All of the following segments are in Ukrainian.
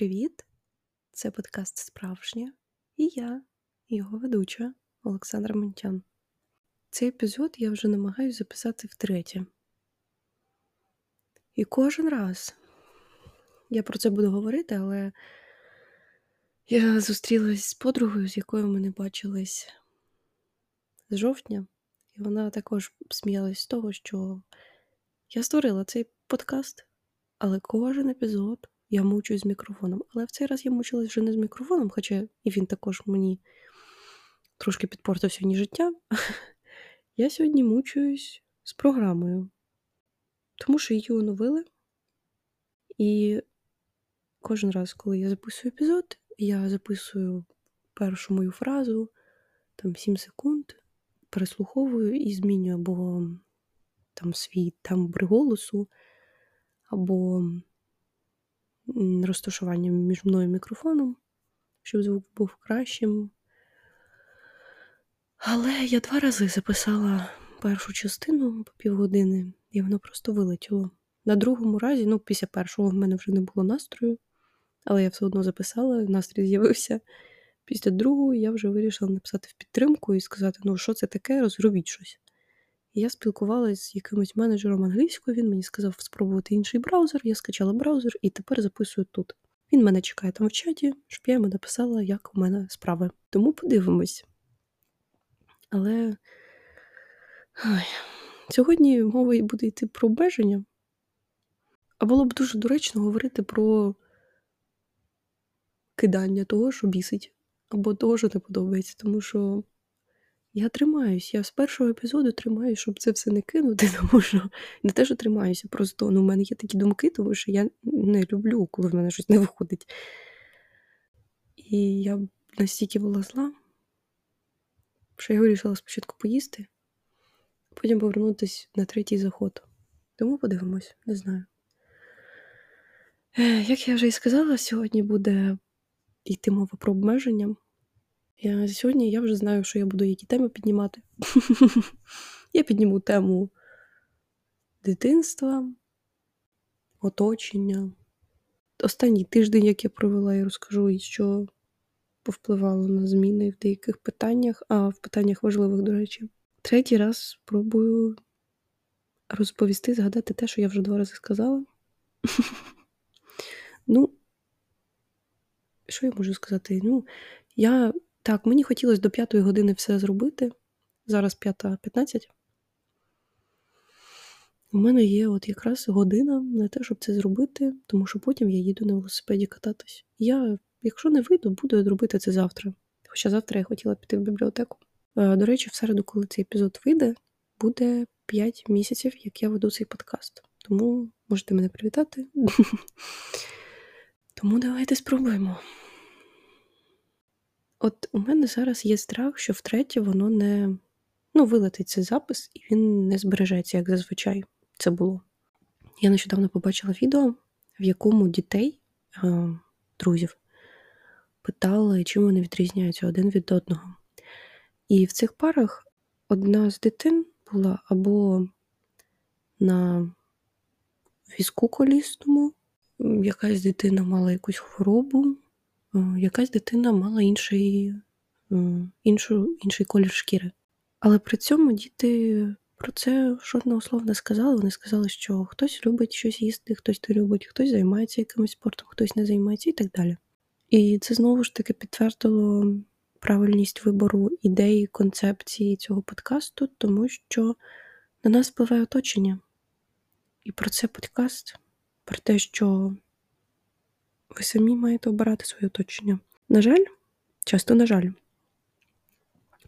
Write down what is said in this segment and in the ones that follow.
привіт! Це подкаст Справжнє і я, його ведуча Олександра Монтян. Цей епізод я вже намагаюся записати втретє. І кожен раз я про це буду говорити, але я зустрілась з подругою, з якою ми не бачились з жовтня, і вона також сміялась з того, що я створила цей подкаст, але кожен епізод я мучуюсь з мікрофоном. Але в цей раз я мучилась вже не з мікрофоном, хоча і він також мені трошки підпортив сьогодні життя. Я сьогодні мучуюсь з програмою, тому що її оновили. І кожен раз, коли я записую епізод, я записую першу мою фразу, там 7 секунд, переслуховую і змінюю або там свій тембр голосу, або розташуванням між мною і мікрофоном, щоб звук був кращим. Але я два рази записала першу частину по півгодини, і воно просто вилетіло. На другому разі, ну, після першого в мене вже не було настрою, але я все одно записала, настрій з'явився. Після другого я вже вирішила написати в підтримку і сказати, ну, що це таке, розробіть щось. Я спілкувалася з якимось менеджером англійською, він мені сказав спробувати інший браузер, я скачала браузер і тепер записую тут. Він мене чекає там в чаті, щоб я йому написала, як у мене справи. Тому подивимось. Але Ой. сьогодні мова буде йти про обмеження. А було б дуже доречно говорити про кидання того, що бісить, або того, що не подобається, тому що я тримаюсь, я з першого епізоду тримаюсь, щоб це все не кинути, тому що не те, що тримаюся, просто ну, у мене є такі думки, тому що я не люблю, коли в мене щось не виходить. І я настільки була зла, що я вирішила спочатку поїсти, а потім повернутися на третій заход. Тому подивимось, не знаю. Як я вже і сказала, сьогодні буде йти мова про обмеження. Я, Сьогодні я вже знаю, що я буду які теми піднімати. Я підніму тему дитинства, оточення. Останній тиждень, як я провела, я розкажу, що повпливало на зміни в деяких питаннях, а в питаннях важливих, до речі. Третій раз спробую розповісти, згадати те, що я вже два рази сказала. Ну, що я можу сказати? Ну, я так, мені хотілося до п'ятої години все зробити. Зараз 5.15. У мене є от якраз година на те, щоб це зробити, тому що потім я їду на велосипеді кататись. Я, якщо не вийду, буду робити це завтра. Хоча завтра я хотіла піти в бібліотеку. Е, до речі, в середу, коли цей епізод вийде, буде 5 місяців, як я веду цей подкаст. Тому можете мене привітати. Тому давайте спробуємо. От у мене зараз є страх, що втретє воно не ну, вилетить цей запис, і він не збережеться, як зазвичай це було. Я нещодавно побачила відео, в якому дітей, е, друзів, питали, чим вони відрізняються один від одного. І в цих парах одна з дитин була або на візку колісному, якась дитина мала якусь хворобу, якась дитина мала інший іншу, інший колір шкіри. Але при цьому діти про це жодного слова не сказали. Вони сказали, що хтось любить щось їсти, хтось не любить, хтось займається якимось спортом, хтось не займається і так далі. І це знову ж таки підтвердило правильність вибору ідеї, концепції цього подкасту, тому що на нас впливає оточення. І про це подкаст, про те, що ви самі маєте обирати своє оточення. На жаль, часто, на жаль,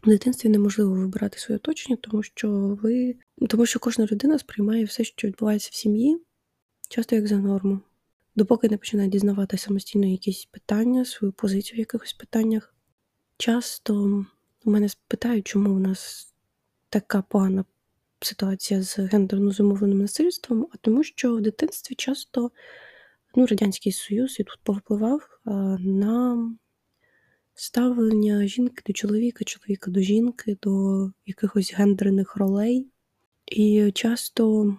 в дитинстві неможливо вибирати своє оточення, тому що ви. Тому що кожна людина сприймає все, що відбувається в сім'ї, часто як за норму. Допоки не починає дізнавати самостійно якісь питання, свою позицію в якихось питаннях. Часто мене спитають, чому в нас така погана ситуація з гендерно зумовленим насильством, а тому, що в дитинстві часто ну, Радянський Союз і тут повпливав на ставлення жінки до чоловіка, чоловіка до жінки, до якихось гендерних ролей. І часто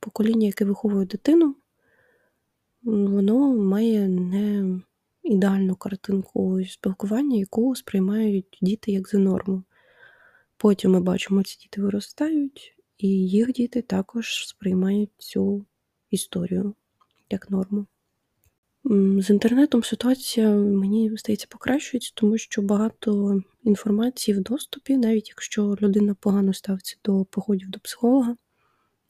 покоління, яке виховує дитину, воно має не ідеальну картинку спілкування, яку сприймають діти як за норму. Потім ми бачимо, ці діти виростають, і їх діти також сприймають цю історію як норму. З інтернетом ситуація, мені здається, покращується, тому що багато інформації в доступі, навіть якщо людина погано ставиться до походів до психолога,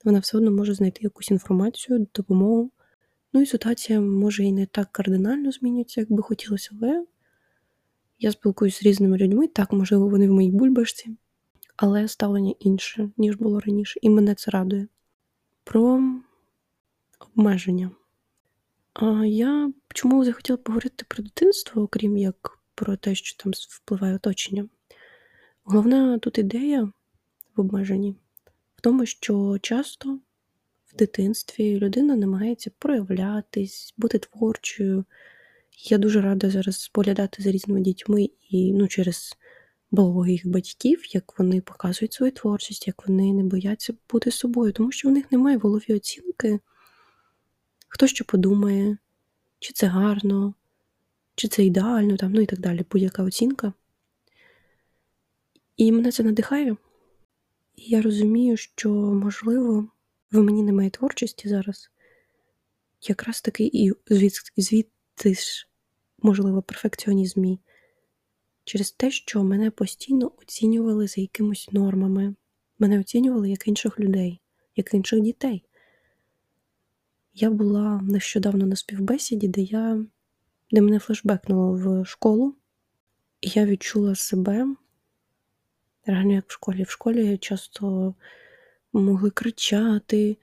вона все одно може знайти якусь інформацію, допомогу. Ну і ситуація може і не так кардинально змінюється, як би хотілося, але я спілкуюся з різними людьми, так, можливо, вони в моїй бульбашці, але ставлення інше, ніж було раніше, і мене це радує. Про обмеження. А я чому захотіла поговорити про дитинство, окрім як про те, що там впливає оточення? Головна тут ідея в обмеженні в тому, що часто в дитинстві людина намагається проявлятись, бути творчою. Я дуже рада зараз споглядати за різними дітьми і ну, через блоги їх батьків, як вони показують свою творчість, як вони не бояться бути собою, тому що в них немає в голові оцінки, хто що подумає, чи це гарно, чи це ідеально, там, ну і так далі, будь-яка оцінка. І мене це надихає. І я розумію, що, можливо, в мені немає творчості зараз. Якраз таки і звідти ж, можливо, перфекціонізм. Через те, що мене постійно оцінювали за якимись нормами. Мене оцінювали як інших людей, як інших дітей. Я була нещодавно на співбесіді, де я, де мене флешбекнуло в школу, і я відчула себе реально як в школі. В школі часто могли кричати,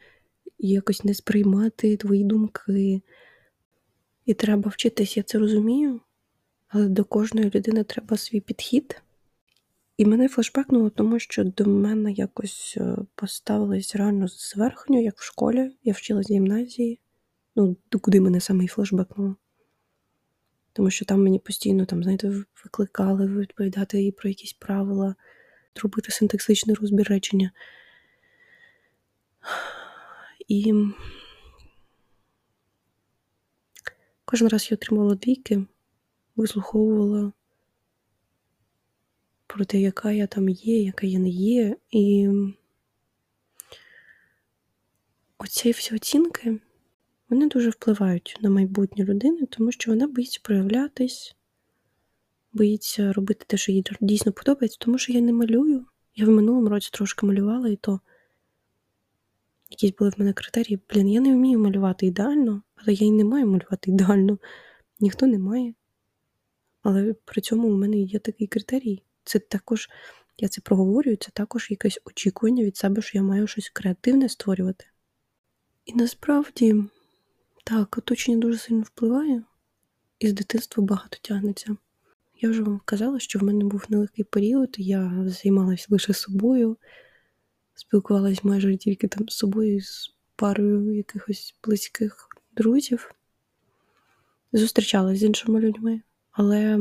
якось не сприймати твої думки. І треба вчитись, я це розумію, але до кожної людини треба свій підхід. І мене флешбекнуло, тому що до мене якось е, поставились реально зверхньо, як в школі. Я вчилась в гімназії. Ну, куди мене саме і флешбекнуло. Тому що там мені постійно, там, знаєте, викликали відповідати і про якісь правила, робити синтаксичний розбір речення. І кожен раз я отримувала двійки, вислуховувала про те, яка я там є, яка я не є. І оці всі оцінки вони дуже впливають на майбутнє людини, тому що вона боїться проявлятись, боїться робити те, що їй дійсно подобається, тому що я не малюю. Я в минулому році трошки малювала, і то якісь були в мене критерії. Блін, я не вмію малювати ідеально, але я й не маю малювати ідеально. Ніхто не має. Але при цьому у мене є такий критерій. Це також, я це проговорюю, це також якесь очікування від себе, що я маю щось креативне створювати. І насправді, так, оточення дуже сильно впливає, і з дитинства багато тягнеться. Я вже вам казала, що в мене був нелегкий період, я займалася лише собою, спілкувалась майже тільки там з собою, з парою якихось близьких друзів. Зустрічалась з іншими людьми, але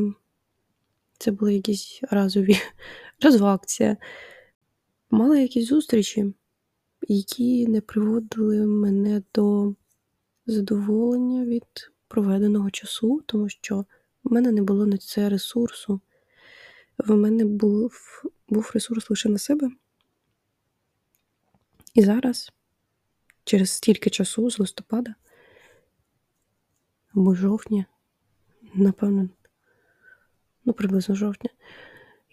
це були якісь разові разова акція. Мала якісь зустрічі, які не приводили мене до задоволення від проведеного часу, тому що в мене не було на це ресурсу. В мене був, був ресурс лише на себе. І зараз, через стільки часу з листопада або жовтня, напевно, ну, приблизно жовтня,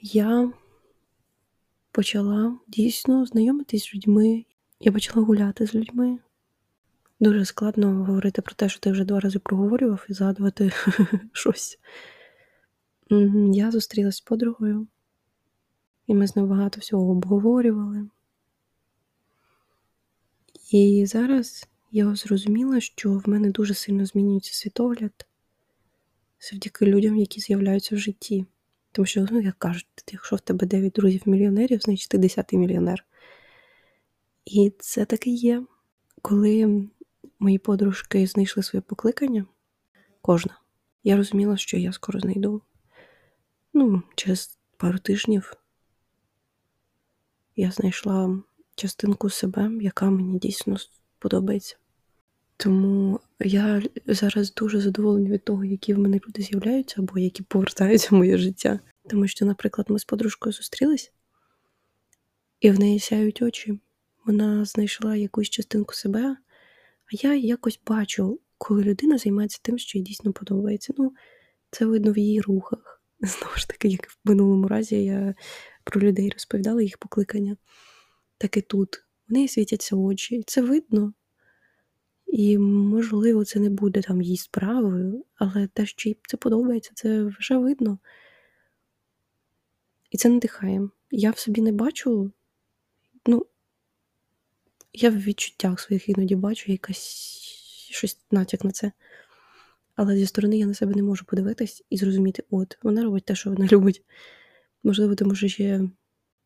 я почала дійсно знайомитись з людьми. Я почала гуляти з людьми. Дуже складно говорити про те, що ти вже два рази проговорював і згадувати щось. Я зустрілася з подругою, і ми з нею багато всього обговорювали. І зараз я зрозуміла, що в мене дуже сильно змінюється світогляд завдяки людям, які з'являються в житті. Тому що, ну, як кажуть, якщо в тебе 9 друзів-мільйонерів, значить ти 10-й мільйонер. І це таки є. Коли мої подружки знайшли своє покликання, кожна, я розуміла, що я скоро знайду. Ну, через пару тижнів я знайшла частинку себе, яка мені дійсно подобається. Тому я зараз дуже задоволена від того, які в мене люди з'являються або які повертаються в моє життя. Тому що, наприклад, ми з подружкою зустрілись, і в неї сяють очі. Вона знайшла якусь частинку себе, а я якось бачу, коли людина займається тим, що їй дійсно подобається. Ну, це видно в її рухах. Знову ж таки, як в минулому разі я про людей розповідала їх покликання. Так і тут. В неї світяться очі, і це видно. І, можливо, це не буде там її справою, але те, що їй це подобається, це вже видно. І це надихає. Я в собі не бачу, ну, я в відчуттях своїх іноді бачу якась щось натяк на це. Але зі сторони я на себе не можу подивитись і зрозуміти, от, вона робить те, що вона любить. Можливо, тому що ще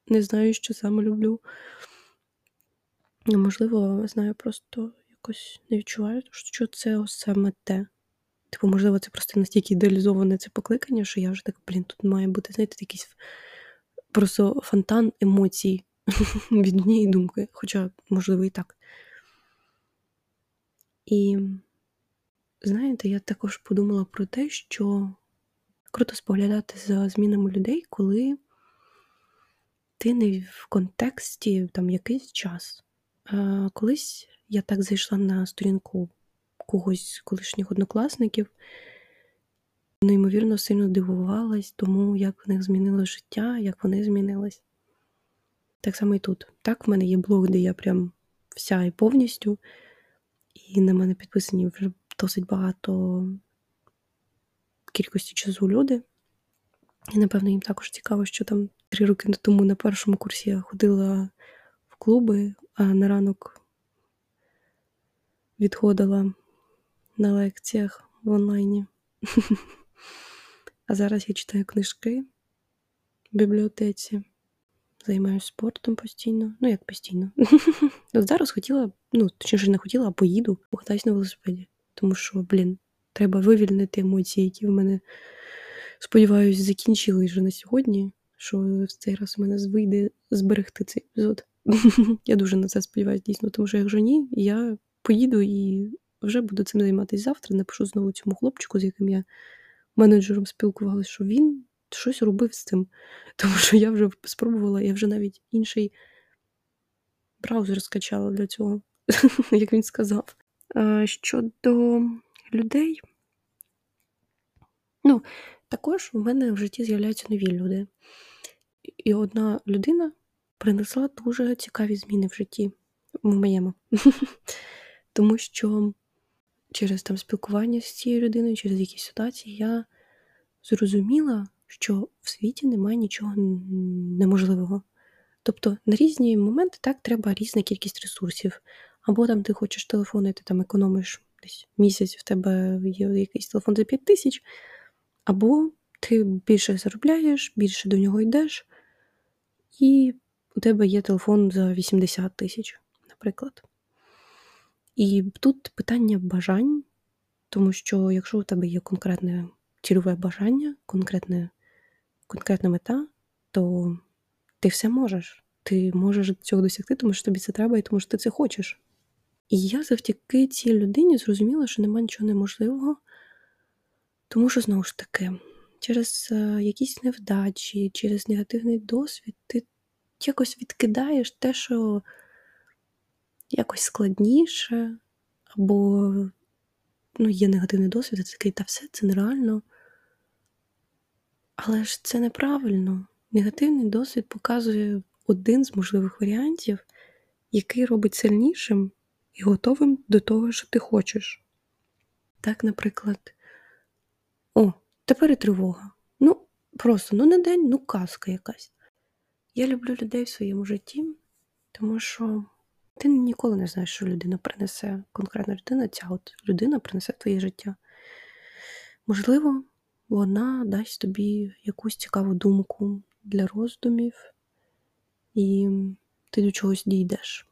не знаю, що саме люблю. Можливо, знаю, просто якось не відчуваю, що це саме те. Типу, можливо, це просто настільки ідеалізоване це покликання, що я вже так, блін, тут має бути, знаєте, якийсь просто фонтан емоцій від однієї думки, хоча, можливо, і так. І, знаєте, я також подумала про те, що круто споглядати за змінами людей, коли ти не в контексті там якийсь час. Колись я так зайшла на сторінку когось з колишніх однокласників, неймовірно сильно дивувалась тому, як в них змінилось життя, як вони змінились. Так само і тут. Так, в мене є блог, де я прям вся і повністю, і на мене підписані вже досить багато кількості часу люди. І, напевно, їм також цікаво, що там три роки тому на першому курсі я ходила в клуби, а на ранок відходила на лекціях в онлайні. А зараз я читаю книжки в бібліотеці, займаюся спортом постійно. Ну, як постійно. Зараз хотіла, ну, точніше, не хотіла, а поїду, покатаюсь на велосипеді. Тому що, блін, треба вивільнити емоції, які в мене, сподіваюся, закінчили вже на сьогодні. Що в цей раз у мене вийде зберегти цей епізод. Я дуже на це сподіваюся, дійсно, тому що якщо ні, я поїду і вже буду цим займатися завтра. Напишу знову цьому хлопчику, з яким я менеджером спілкувалася, що він щось робив з цим. Тому що я вже спробувала, я вже навіть інший браузер скачала для цього, як він сказав. Щодо людей, ну, також у мене в житті з'являються нові люди. І одна людина принесла дуже цікаві зміни в житті в моєму. Тому що через там спілкування з цією людиною, через якісь ситуації, я зрозуміла, що в світі немає нічого неможливого. Тобто на різні моменти так треба різна кількість ресурсів. Або там ти хочеш телефон, і ти там економиш десь місяць, в тебе є якийсь телефон за 5 тисяч, або ти більше заробляєш, більше до нього йдеш, і у тебе є телефон за 80 тисяч, наприклад. І тут питання бажань, тому що якщо у тебе є конкретне цільове бажання, конкретне, конкретна мета, то ти все можеш. Ти можеш цього досягти, тому що тобі це треба і тому що ти це хочеш. І я завдяки цій людині зрозуміла, що немає нічого неможливого, тому що, знову ж таки, через е, якісь невдачі, через негативний досвід, ти якось відкидаєш те, що якось складніше, або ну, є негативний досвід, це такий, та все це нереально. Але ж це неправильно. Негативний досвід показує один з можливих варіантів, який робить сильнішим і готовим до того, що ти хочеш. Так, наприклад, о, тепер і тривога. Ну, просто ну не день, ну казка якась. Я люблю людей в своєму житті, тому що ти ніколи не знаєш, що людина принесе. Конкретна людина, ця от людина принесе твоє життя. Можливо, вона дасть тобі якусь цікаву думку для роздумів, і ти до чогось дійдеш.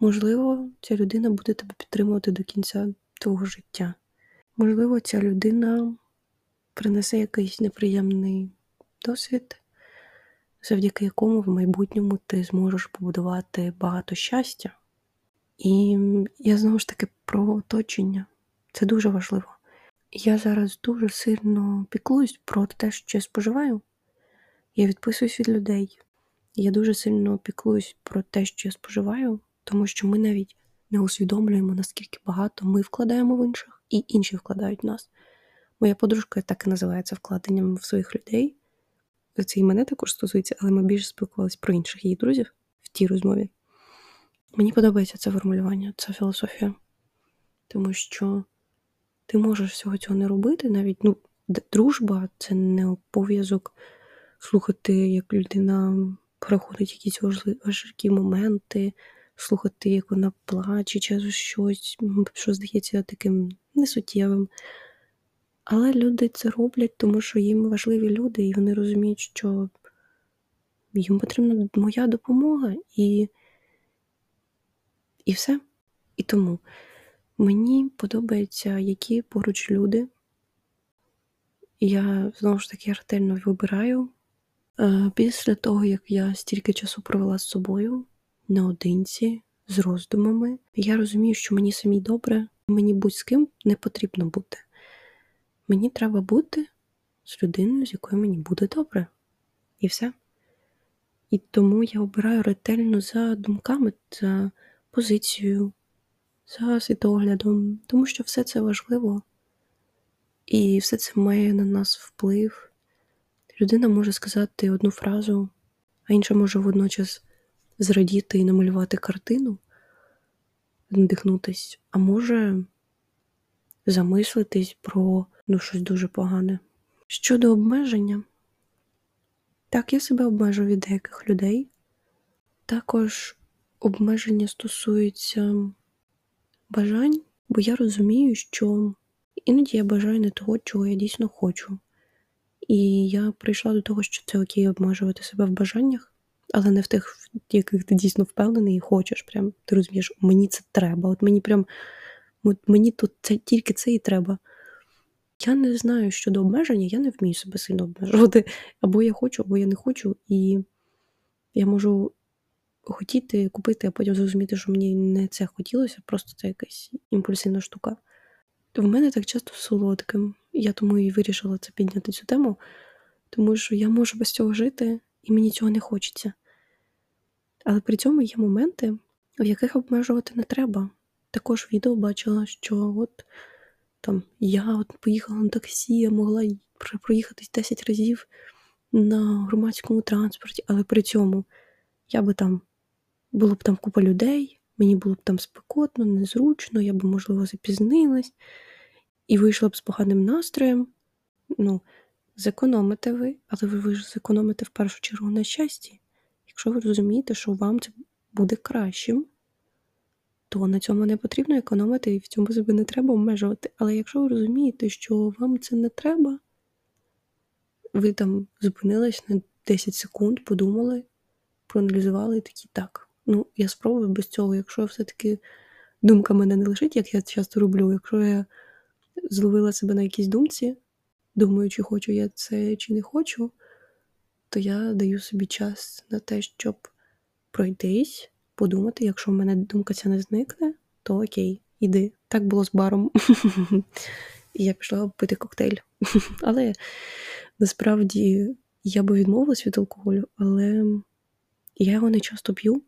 Можливо, ця людина буде тебе підтримувати до кінця твого життя. Можливо, ця людина принесе якийсь неприємний досвід, завдяки якому в майбутньому ти зможеш побудувати багато щастя. І я знову ж таки про оточення. Це дуже важливо. Я зараз дуже сильно піклуюсь про те, що я споживаю. Я відписуюсь від людей. Я дуже сильно піклуюсь про те, що я споживаю, тому що ми навіть не усвідомлюємо, наскільки багато ми вкладаємо в інших, і інші вкладають в нас. Моя подружка так і називається вкладенням в своїх людей. Це і мене також стосується, але ми більше спілкувалися про інших її друзів в тій розмові. Мені подобається це формулювання, ця філософія, тому що ти можеш всього цього не робити. Навіть ну, дружба це не обов'язок слухати, як людина проходить якісь важкі моменти, слухати, як вона плаче чи щось, що здається таким несуттєвим. Але люди це роблять, тому що їм важливі люди, і вони розуміють, що їм потрібна моя допомога і і все. І тому мені подобається, які поруч люди. Я знову ж таки ретельно вибираю. Е, після того, як я стільки часу провела з собою наодинці, з роздумами, я розумію, що мені самій добре, мені будь з ким не потрібно бути. Мені треба бути з людиною, з якою мені буде добре. І все. І тому я обираю ретельно за думками, за позицією, за світоглядом, тому що все це важливо. І все це має на нас вплив. Людина може сказати одну фразу, а інша може водночас зрадіти і намалювати картину, надихнутись, а може замислитись про ну, щось дуже погане. Щодо обмеження, так, я себе обмежу від деяких людей. Також обмеження стосуються бажань, бо я розумію, що іноді я бажаю не того, чого я дійсно хочу. І я прийшла до того, що це окей обмежувати себе в бажаннях, але не в тих, в яких ти дійсно впевнений і хочеш. Прям ти розумієш, мені це треба. От мені прям мені тут це тільки це і треба. Я не знаю щодо обмеження, я не вмію себе сильно обмежувати. Або я хочу, або я не хочу. І я можу хотіти купити, а потім зрозуміти, що мені не це хотілося, просто це якась імпульсивна штука. В мене так часто солодким. Я тому і вирішила це підняти цю тему, тому що я можу без цього жити, і мені цього не хочеться. Але при цьому є моменти, в яких обмежувати не треба. Також відео бачила, що от там я от поїхала на таксі, я могла проїхатись 10 разів на громадському транспорті, але при цьому я би там було б там купа людей, мені було б там спекотно, незручно, я б, можливо, запізнилась і вийшла б з поганим настроєм. Ну, зекономите ви, але ви ж зекономите в першу чергу на щасті. Якщо ви розумієте, що вам це буде кращим, то на цьому не потрібно економити і в цьому себе не треба обмежувати. Але якщо ви розумієте, що вам це не треба, ви там зупинились на 10 секунд, подумали, проаналізували і такі так. Ну, я спробую без цього, якщо все-таки думка мене не лишить, як я часто роблю, якщо я зловила себе на якійсь думці, думаю, чи хочу я це, чи не хочу, то я даю собі час на те, щоб пройтись, подумати, якщо в мене думка ця не зникне, то окей, іди. Так було з баром. І я пішла пити коктейль. Але насправді я би відмовилась від алкоголю, але я його не часто п'ю.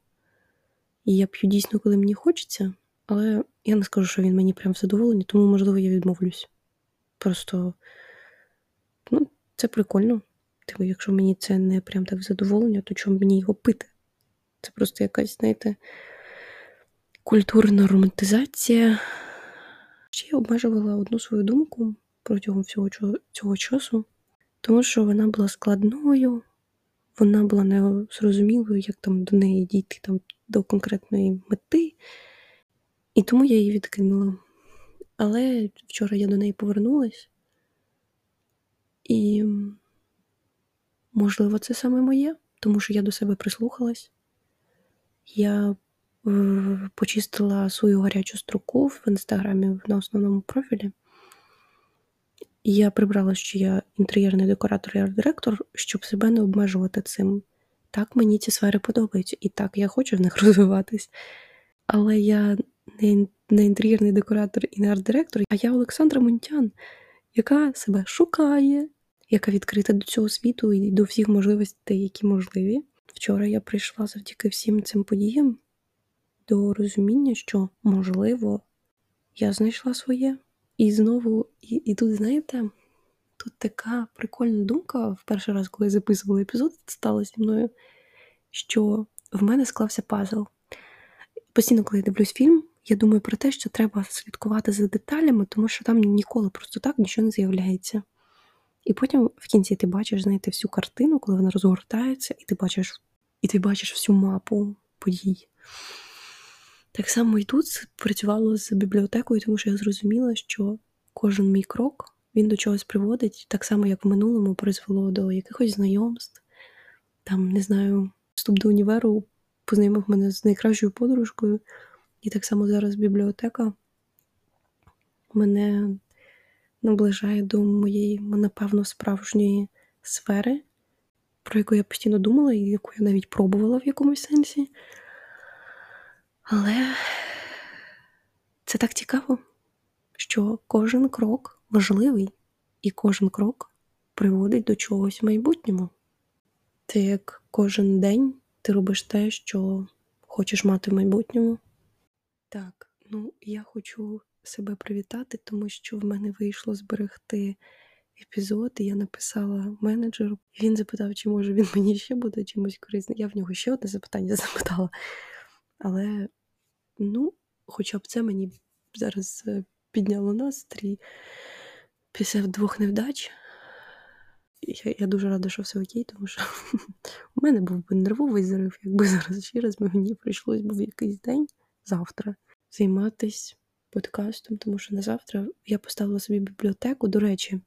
І я п'ю дійсно, коли мені хочеться, але я не скажу, що він мені прям задоволений, тому, можливо, я відмовлюсь. Просто ну, це прикольно. Типу, якщо мені це не прям так задоволення, то чому мені його пити? Це просто якась, знаєте, культурна романтизація. Ще я обмежувала одну свою думку протягом всього цього часу, тому що вона була складною, вона була незрозумілою, як там до неї дійти там, до конкретної мети, і тому я її відкинула. Але вчора я до неї повернулась, і, можливо, це саме моє, тому що я до себе прислухалась. Я почистила свою гарячу строку в інстаграмі на основному профілі. Я прибрала, що я інтер'єрний декоратор і арт-директор, щоб себе не обмежувати цим. Так, мені ці сфери подобаються, і так, я хочу в них розвиватись. Але я не, не інтер'єрний декоратор і не арт-директор, а я Олександра Монтян, яка себе шукає, яка відкрита до цього світу і до всіх можливостей, які можливі. Вчора я прийшла завдяки всім цим подіям до розуміння, що можливо я знайшла своє. І знову, і, і тут, знаєте, тут така прикольна думка в перший раз, коли я записувала епізод, сталося зі мною, що в мене склався пазл. Постійно, коли я дивлюсь фільм, я думаю про те, що треба слідкувати за деталями, тому що там ніколи просто так нічого не з'являється. І потім в кінці ти бачиш, знаєте, всю картину, коли вона розгортається, і ти бачиш і ти бачиш всю мапу подій. Так само і тут працювало з бібліотекою, тому що я зрозуміла, що кожен мій крок він до чогось приводить, так само, як в минулому призвело до якихось знайомств. Там, не знаю, вступ до універу познайомив мене з найкращою подружкою, і так само зараз бібліотека мене наближає до моєї, напевно, справжньої сфери, про яку я постійно думала, і яку я навіть пробувала в якомусь сенсі. Але це так цікаво, що кожен крок важливий, і кожен крок приводить до чогось в майбутньому. Це як кожен день ти робиш те, що хочеш мати в майбутньому. Так, ну я хочу себе привітати, тому що в мене вийшло зберегти епізод, і я написала менеджеру. Він запитав, чи може він мені ще буде чимось корисним. Я в нього ще одне запитання запитала. Але, ну, хоча б це мені зараз е, підняло настрій після двох невдач. Я я дуже рада, що все окей, тому що у мене був би нервовий зрив, якби зараз ще раз мені прийшлось був якийсь день завтра займатися подкастом, тому що на завтра я поставила собі бібліотеку. До речі,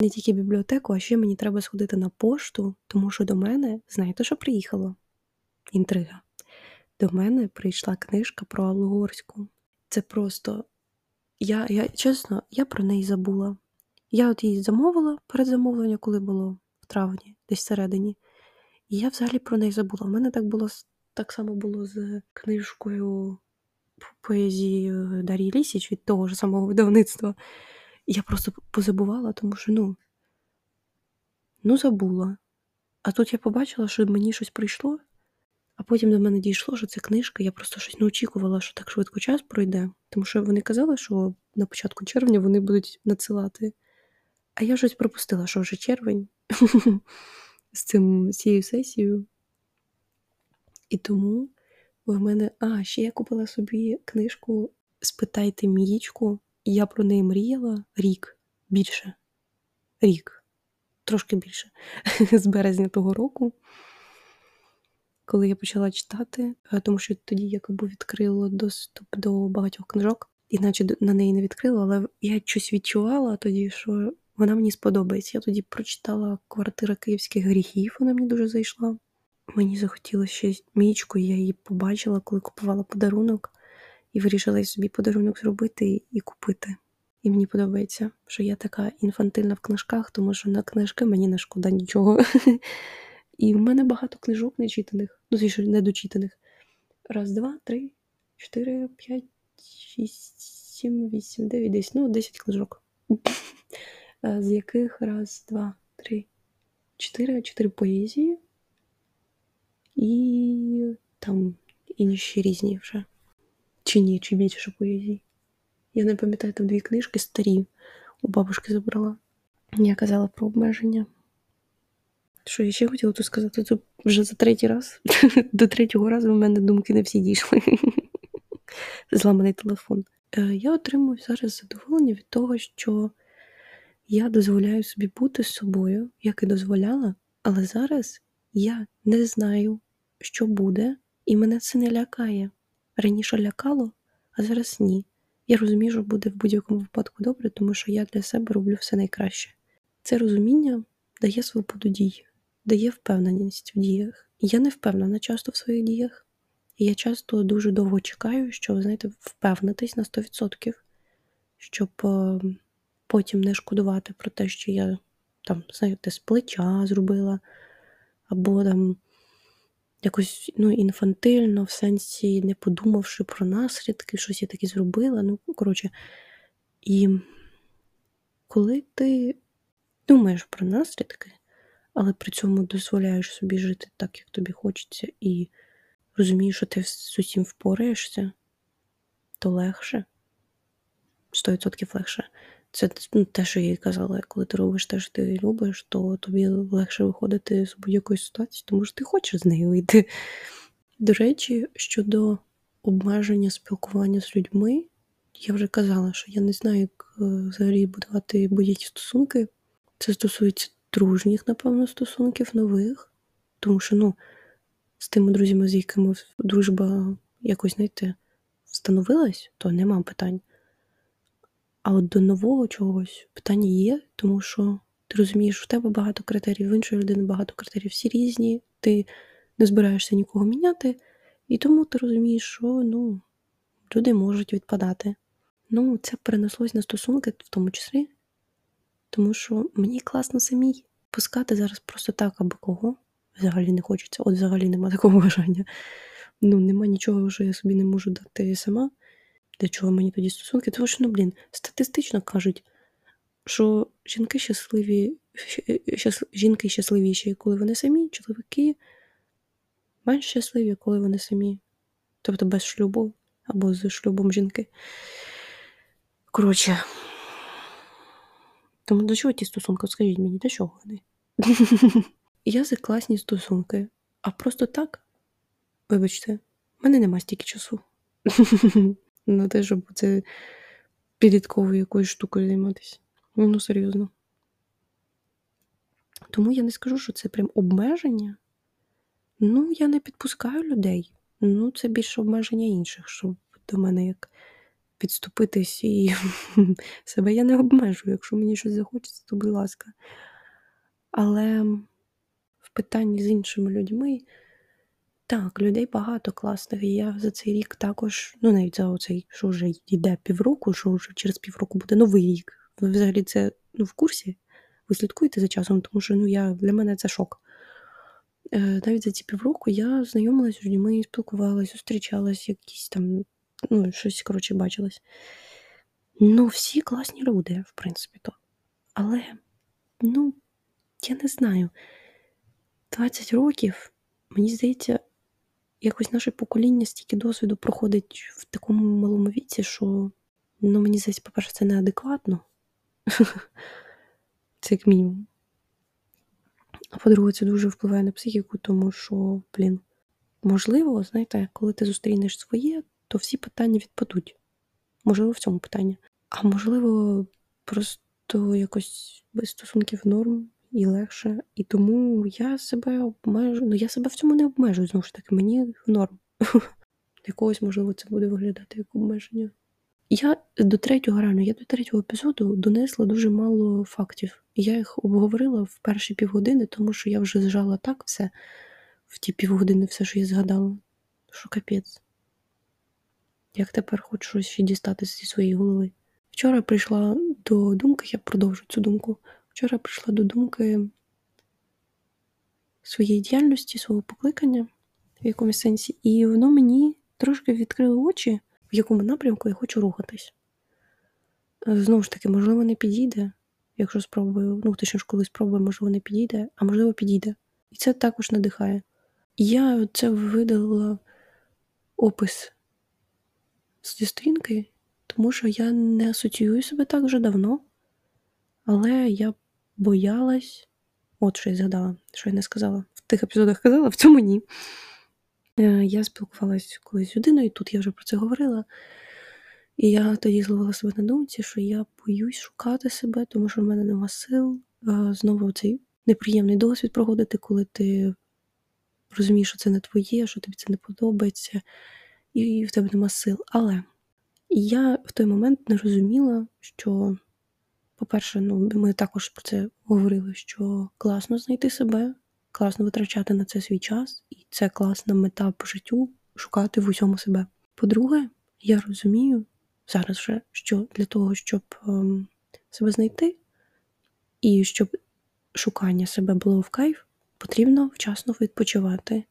не тільки бібліотеку, а ще мені треба сходити на пошту, тому що до мене, знаєте, що приїхало? Інтрига. До мене прийшла книжка про Аллу Горську. Це просто. Я, я чесно, я про неї забула. Я от її замовила перед замовленням, коли було в травні, десь всередині. І я взагалі про неї забула. У мене так було так само було з книжкою поезії Дар'ї Лісіч від того ж самого видавництва. Я просто позабувала, тому що ну, ну забула. А тут я побачила, що мені щось прийшло, а потім до мене дійшло, що це книжка. Я просто щось не очікувала, що так швидко час пройде. Тому що вони казали, що на початку червня вони будуть надсилати. А я щось пропустила, що вже червень з цим, з цією сесією. І тому в мене. А, ще я купила собі книжку Спитайте мієчку, я про неї мріяла рік більше. Рік, трошки більше, з березня того року, коли я почала читати, тому що тоді якби відкрило доступ до багатьох книжок, іначе на неї не відкрила, але я щось відчувала тоді, що вона мені сподобається. Я тоді прочитала квартира київських гріхів, вона мені дуже зайшла. Мені захотілося ще мічку, я її побачила, коли купувала подарунок, і вирішила собі подарунок зробити і купити. І мені подобається, що я така інфантильна в книжках, тому що на книжки мені не шкода нічого. І в мене багато книжок нечитаних, ну, звісно, недочитаних. Раз, два, три, чотири, п'ять, шість, сім, вісім, дев'ять, десять. Ну, десять книжок. З яких раз, два, три, чотири, чотири поезії і там інші різні вже. Чи ні, чи більше поезії. Я не пам'ятаю, там дві книжки старі у бабушки забрала. Я казала про обмеження. Що я ще хотіла тут сказати? Тут вже за третій раз, до третього разу в мене думки не всі дійшли. Зламаний телефон. Е, я отримую зараз задоволення від того, що я дозволяю собі бути з собою, як і дозволяла, але зараз я не знаю, що буде, і мене це не лякає. Раніше лякало, а зараз ні. Я розумію, що буде в будь-якому випадку добре, тому що я для себе роблю все найкраще. Це розуміння дає свободу дій, дає впевненість в діях. Я не впевнена часто в своїх діях. І я часто дуже довго чекаю, щоб, знаєте, впевнитись на 100%, щоб е, потім не шкодувати про те, що я там, знаєте, з плеча зробила, або там якось ну, інфантильно, в сенсі, не подумавши про наслідки, щось я таке зробила. Ну, коротше. І коли ти думаєш про наслідки, але при цьому дозволяєш собі жити так, як тобі хочеться, і розумієш, що ти з усім впораєшся, то легше. 100% легше. Це ну, те, що я їй казала, коли ти робиш те, що ти любиш, то тобі легше виходити з будь-якої ситуації, тому що ти хочеш з нею вийти. До речі, щодо обмеження спілкування з людьми, я вже казала, що я не знаю, як е, взагалі будувати будь-які стосунки. Це стосується дружніх, напевно, стосунків нових, тому що, ну, з тими друзями, з якими дружба якось, знаєте, встановилась, то нема питань. А от до нового чогось питання є, тому що ти розумієш, у тебе багато критерій, в іншої людини багато критерій, всі різні, ти не збираєшся нікого міняти, і тому ти розумієш, що ну, люди можуть відпадати. Ну, це перенеслось на стосунки, в тому числі, тому що мені класно самій пускати зараз просто так або кого. Взагалі не хочеться, от взагалі нема такого бажання. Ну, нема нічого, що я собі не можу дати сама. Для чого мені тоді стосунки? Тому що, ну, блін, статистично кажуть, що жінки щасливі, щас, жінки щасливіші, коли вони самі, чоловіки менш щасливі, коли вони самі. Тобто без шлюбу або з шлюбом жінки. Коротше. Тому до чого ті стосунки? Скажіть мені, до чого вони? Я за класні стосунки. А просто так, вибачте, в мене нема стільки часу. На те, щоб це підлітковою якоюсь штукою займатися. Ну, серйозно. Тому я не скажу, що це прям обмеження. Ну, я не підпускаю людей. Ну, це більше обмеження інших, щоб до мене як підступитись і себе я не обмежую. Якщо мені щось захочеться, то будь ласка. Але в питанні з іншими людьми, так, людей багато класних. І я за цей рік також, ну навіть за оцей, що вже йде півроку, що вже через півроку буде новий рік. Ви взагалі це ну, в курсі? Ви слідкуєте за часом, тому що ну, я, для мене це шок. Е, навіть за ці півроку я знайомилася з людьми, спілкувалася, зустрічалась, якісь там ну, щось, коротше, бачилось. Ну, всі класні люди, в принципі, то. Але, ну, я не знаю. 20 років, мені здається, якось наше покоління стільки досвіду проходить в такому малому віці, що, ну, мені здається, по-перше, це неадекватно. Це як мінімум. А по-друге, це дуже впливає на психіку, тому що, блін, можливо, знаєте, коли ти зустрінеш своє, то всі питання відпадуть. Можливо, в цьому питанні. А можливо, просто якось без стосунків норм і легше. І тому я себе обмежу. Ну, я себе в цьому не обмежую, знову ж таки, мені норм. Для когось, можливо, це буде виглядати як обмеження. Я до третього реально, я до третього епізоду донесла дуже мало фактів. Я їх обговорила в перші півгодини, тому що я вже зжала так все в ті півгодини, все, що я згадала, що капець. Як тепер хочу щось ще дістати зі своєї голови? Вчора прийшла до думки, я продовжу цю думку. Вчора прийшла до думки своєї діяльності, свого покликання в якомусь сенсі, і воно мені трошки відкрило очі, в якому напрямку я хочу рухатись. Знову ж таки, можливо, не підійде, якщо спробую, ну, точніше, коли спробую, можливо, не підійде, а можливо, підійде. І це також надихає. Я це видалила опис зі сторінки, тому що я не асоціюю себе так вже давно, але я боялась, от що я згадала, що я не сказала. В тих епізодах казала, в цьому ні. Е, я спілкувалася колись з людиною, тут я вже про це говорила. І я тоді зловила себе на думці, що я боюсь шукати себе, тому що в мене нема сил. Е, знову цей неприємний досвід проходити, коли ти розумієш, що це не твоє, що тобі це не подобається і в тебе нема сил. Але я в той момент не розуміла, що, по-перше, ну, ми також про це говорили, що класно знайти себе, класно витрачати на це свій час, і це класна мета по життю шукати в усьому себе. По-друге, я розумію зараз вже, що для того, щоб ем, себе знайти, і щоб шукання себе було в кайф, потрібно вчасно відпочивати.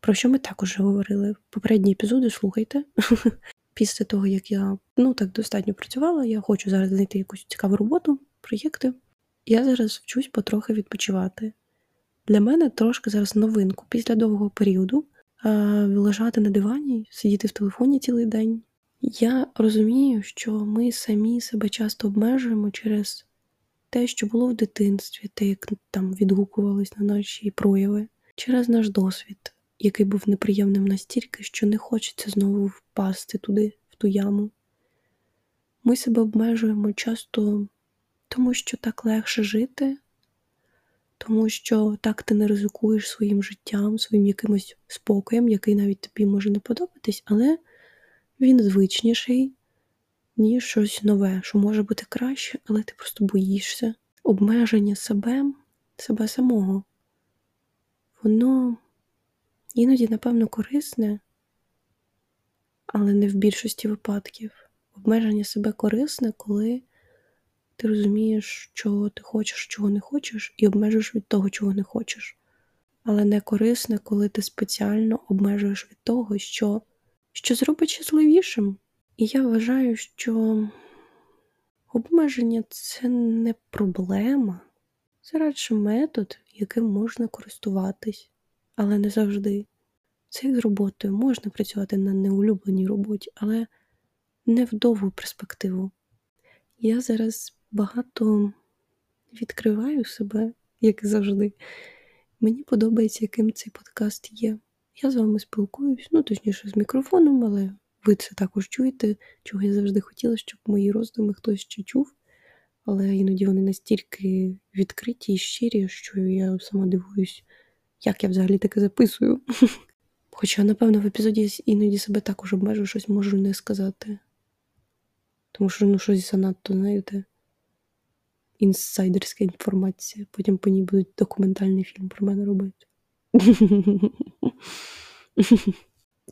про що ми також говорили. в Попередні епізоди слухайте. Після того, як я ну так достатньо працювала, я хочу зараз знайти якусь цікаву роботу, проєкти. Я зараз вчусь потрохи відпочивати. Для мене трошки зараз новинку після довгого періоду лежати на дивані, сидіти в телефоні цілий день. Я розумію, що ми самі себе часто обмежуємо через те, що було в дитинстві, те, як там відгукувались на наші прояви, через наш досвід, який був неприємним настільки, що не хочеться знову впасти туди, в ту яму. Ми себе обмежуємо часто тому, що так легше жити, тому що так ти не ризикуєш своїм життям, своїм якимось спокоєм, який навіть тобі може не подобатись, але він звичніший, ніж щось нове, що може бути краще, але ти просто боїшся. Обмеження себе, себе самого. Воно іноді, напевно, корисне, але не в більшості випадків. Обмеження себе корисне, коли ти розумієш, чого ти хочеш, чого не хочеш, і обмежуєш від того, чого не хочеш. Але не корисне, коли ти спеціально обмежуєш від того, що що зробить щасливішим. І я вважаю, що обмеження це не проблема, це радше метод, яким можна користуватись, але не завжди. Це як з роботою можна працювати на неулюбленій роботі, але не в довгу перспективу. Я зараз багато відкриваю себе, як і завжди. Мені подобається, яким цей подкаст є. Я з вами спілкуюсь, ну, точніше, з мікрофоном, але ви це також чуєте, чого я завжди хотіла, щоб мої роздуми хтось ще чув. Але іноді вони настільки відкриті і щирі, що я сама дивуюсь, як я взагалі таке записую. Хоча, напевно, в епізоді іноді себе також обмежую, щось можу не сказати. Тому що ну, щось занадто, знаєте, інсайдерська інформація. Потім по ній будуть документальний фільм про мене робити.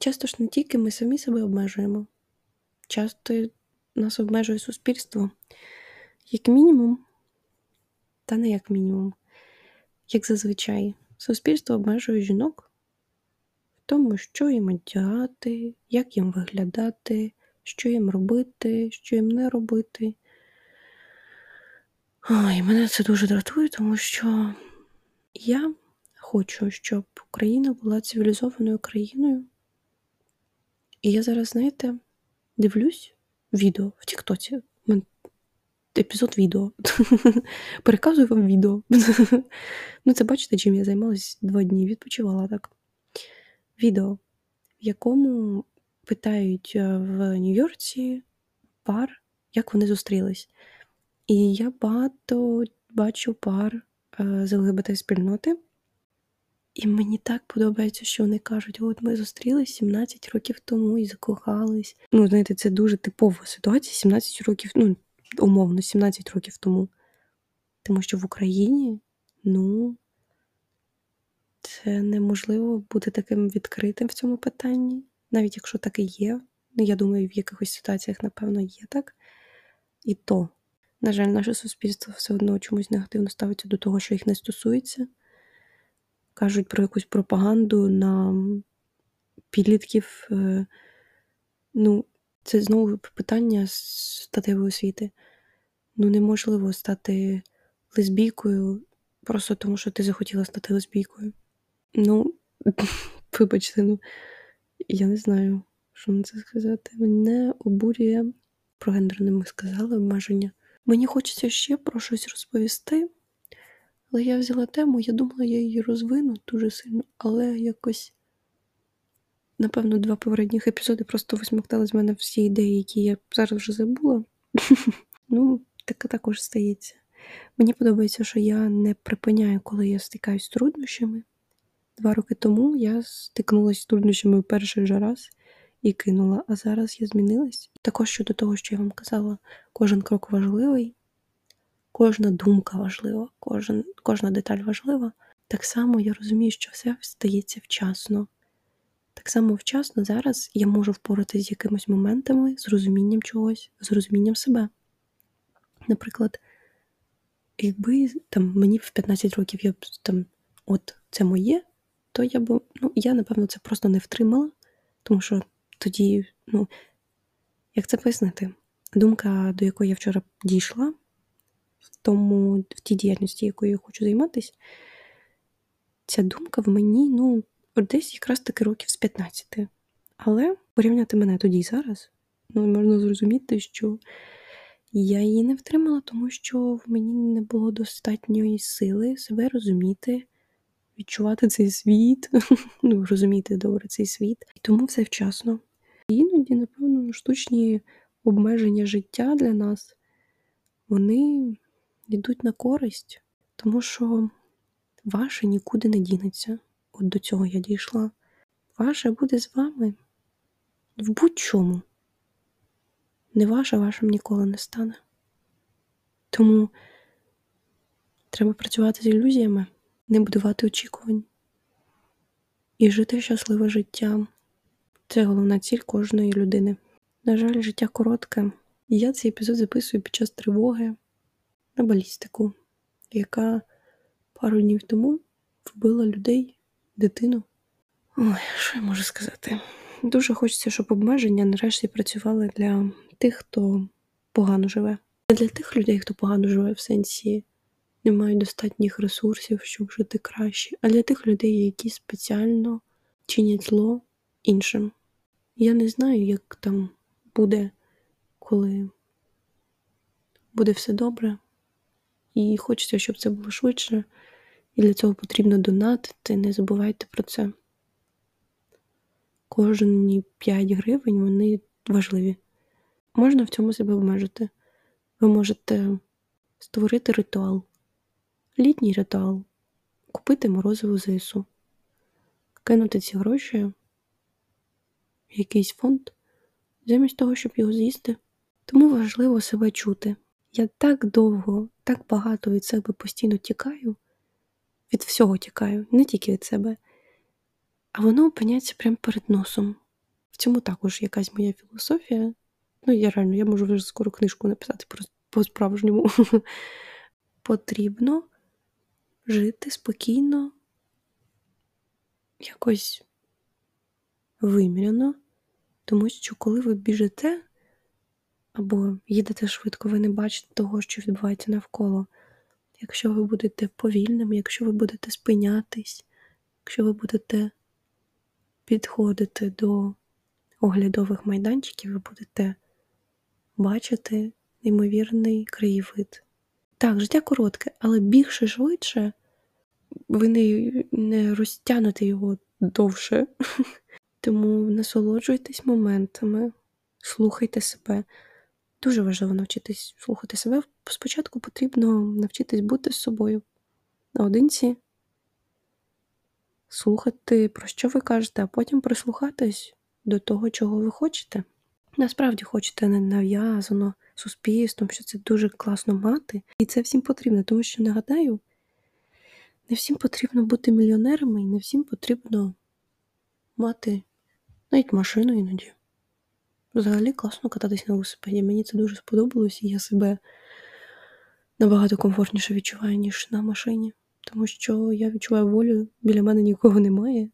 Часто ж не тільки ми самі себе обмежуємо, часто нас обмежує суспільство, як мінімум, та не як мінімум, як зазвичай, суспільство обмежує жінок в тому, що їм одягати, як їм виглядати, що їм робити, що їм не робити. Ой, мене це дуже дратує, тому що я хочу, щоб Україна була цивілізованою країною. І я зараз, знаєте, дивлюсь відео в Тіктоці. Епізод відео. Переказую вам відео. ну, це бачите, чим я займалась два дні, відпочивала так. Відео, в якому питають е, в Нью-Йорці пар, як вони зустрілись. І я багато бачу пар е, з ЛГБТ-спільноти. І мені так подобається, що вони кажуть: от ми зустрілись 17 років тому і закохались. Ну, знаєте, це дуже типова ситуація: 17 років, ну, умовно, 17 років тому. Тому що в Україні, ну, це неможливо бути таким відкритим в цьому питанні, навіть якщо так і є. Ну, я думаю, в якихось ситуаціях, напевно, є так. І то, на жаль, наше суспільство все одно чомусь негативно ставиться до того, що їх не стосується кажуть про якусь пропаганду на підлітків. Е, ну, це знову питання статевої освіти. Ну, неможливо стати лесбійкою просто тому, що ти захотіла стати лесбійкою. Ну, вибачте, ну, я не знаю, що на це сказати. Мене обурює про гендерне ми сказали обмеження. Мені хочеться ще про щось розповісти. Але я взяла тему, я думала, я її розвину дуже сильно, але якось, напевно, два попередніх епізоди просто висмоктали з мене всі ідеї, які я зараз вже забула. Ну, таке також стається. Мені подобається, що я не припиняю, коли я стикаюсь з труднощами. Два роки тому я стикнулася з труднощами перший же раз і кинула, а зараз я змінилась. Також щодо того, що я вам казала, кожен крок важливий кожна думка важлива, кожен, кожна деталь важлива. Так само я розумію, що все стається вчасно. Так само вчасно зараз я можу впоратися з якимись моментами, з розумінням чогось, з розумінням себе. Наприклад, якби там мені в 15 років я там, от це моє, то я б, ну, я, напевно, це просто не втримала, тому що тоді, ну, як це пояснити? Думка, до якої я вчора дійшла, в тому, в тій діяльності, якою я хочу займатися, ця думка в мені, ну, десь якраз таки років з 15. Але порівняти мене тоді і зараз, ну, можна зрозуміти, що я її не втримала, тому що в мені не було достатньої сили себе розуміти, відчувати цей світ, ну, розуміти добре цей світ. І тому все вчасно. І іноді, напевно, штучні обмеження життя для нас, вони йдуть на користь, тому що ваше нікуди не дінеться. От до цього я дійшла. Ваше буде з вами в будь-чому. Не ваше вашим ніколи не стане. Тому треба працювати з ілюзіями, не будувати очікувань і жити щасливе життя. Це головна ціль кожної людини. На жаль, життя коротке, я цей епізод записую під час тривоги на балістику, яка пару днів тому вбила людей, дитину. Ой, що я можу сказати? Дуже хочеться, щоб обмеження нарешті працювали для тих, хто погано живе. Не для тих людей, хто погано живе в сенсі не мають достатніх ресурсів, щоб жити краще, а для тих людей, які спеціально чинять зло іншим. Я не знаю, як там буде, коли буде все добре. І хочеться, щоб це було швидше. І для цього потрібно донатити. Не забувайте про це. Кожні 5 гривень вони важливі. Можна в цьому себе обмежити. Ви можете створити ритуал, літній ритуал, купити морозиву ЗСУ, кинути ці гроші в якийсь фонд, замість того, щоб його з'їсти. Тому важливо себе чути. Я так довго, так багато від себе постійно тікаю, від всього тікаю, не тільки від себе, а воно опиняється прямо перед носом. В цьому також якась моя філософія. Ну, я реально, я можу вже скоро книжку написати по-справжньому. Потрібно жити спокійно, якось виміряно, тому що коли ви біжите або їдете швидко, ви не бачите того, що відбувається навколо. Якщо ви будете повільними, якщо ви будете спинятись, якщо ви будете підходити до оглядових майданчиків, ви будете бачити неймовірний краєвид. Так, життя коротке, але бігше швидше, ви не, не розтягнете його довше. Тому насолоджуйтесь моментами, слухайте себе. Дуже важливо навчитись слухати себе. Спочатку потрібно навчитись бути з собою наодинці, слухати, про що ви кажете, а потім прислухатись до того, чого ви хочете. Насправді хочете не нав'язано суспільством, що це дуже класно мати. І це всім потрібно, тому що нагадаю, не всім потрібно бути мільйонерами, і не всім потрібно мати навіть машину іноді. Взагалі класно кататись на велосипеді. Мені це дуже сподобалось, і я себе набагато комфортніше відчуваю, ніж на машині. Тому що я відчуваю волю, біля мене нікого немає,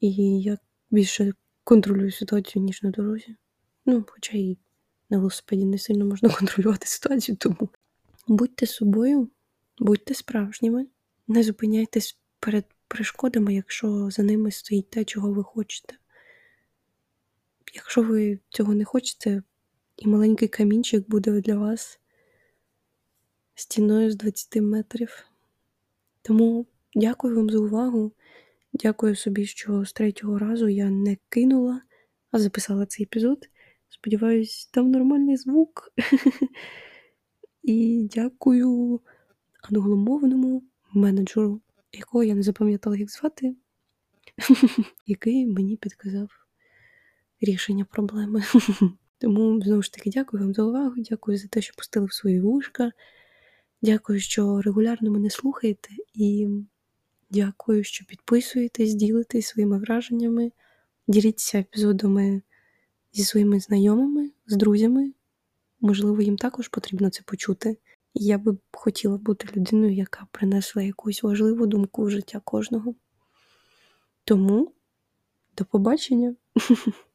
і я більше контролюю ситуацію, ніж на дорозі. Ну, хоча і на велосипеді не сильно можна контролювати ситуацію, тому будьте собою, будьте справжніми, не зупиняйтесь перед перешкодами, якщо за ними стоїть те, чого ви хочете. Якщо ви цього не хочете, і маленький камінчик буде для вас стіною з 20 метрів. Тому дякую вам за увагу. Дякую собі, що з третього разу я не кинула, а записала цей епізод. Сподіваюсь, там нормальний звук. І дякую англомовному менеджеру, якого я не запам'ятала, як звати, який мені підказав рішення проблеми. Тому, знову ж таки, дякую вам за увагу, дякую за те, що пустили в свої вушка. Дякую, що регулярно мене слухаєте, і дякую, що підписуєтесь, ділитесь своїми враженнями, діліться епізодами зі своїми знайомими, з друзями. Можливо, їм також потрібно це почути. Я би хотіла бути людиною, яка принесла якусь важливу думку в життя кожного. Тому до побачення!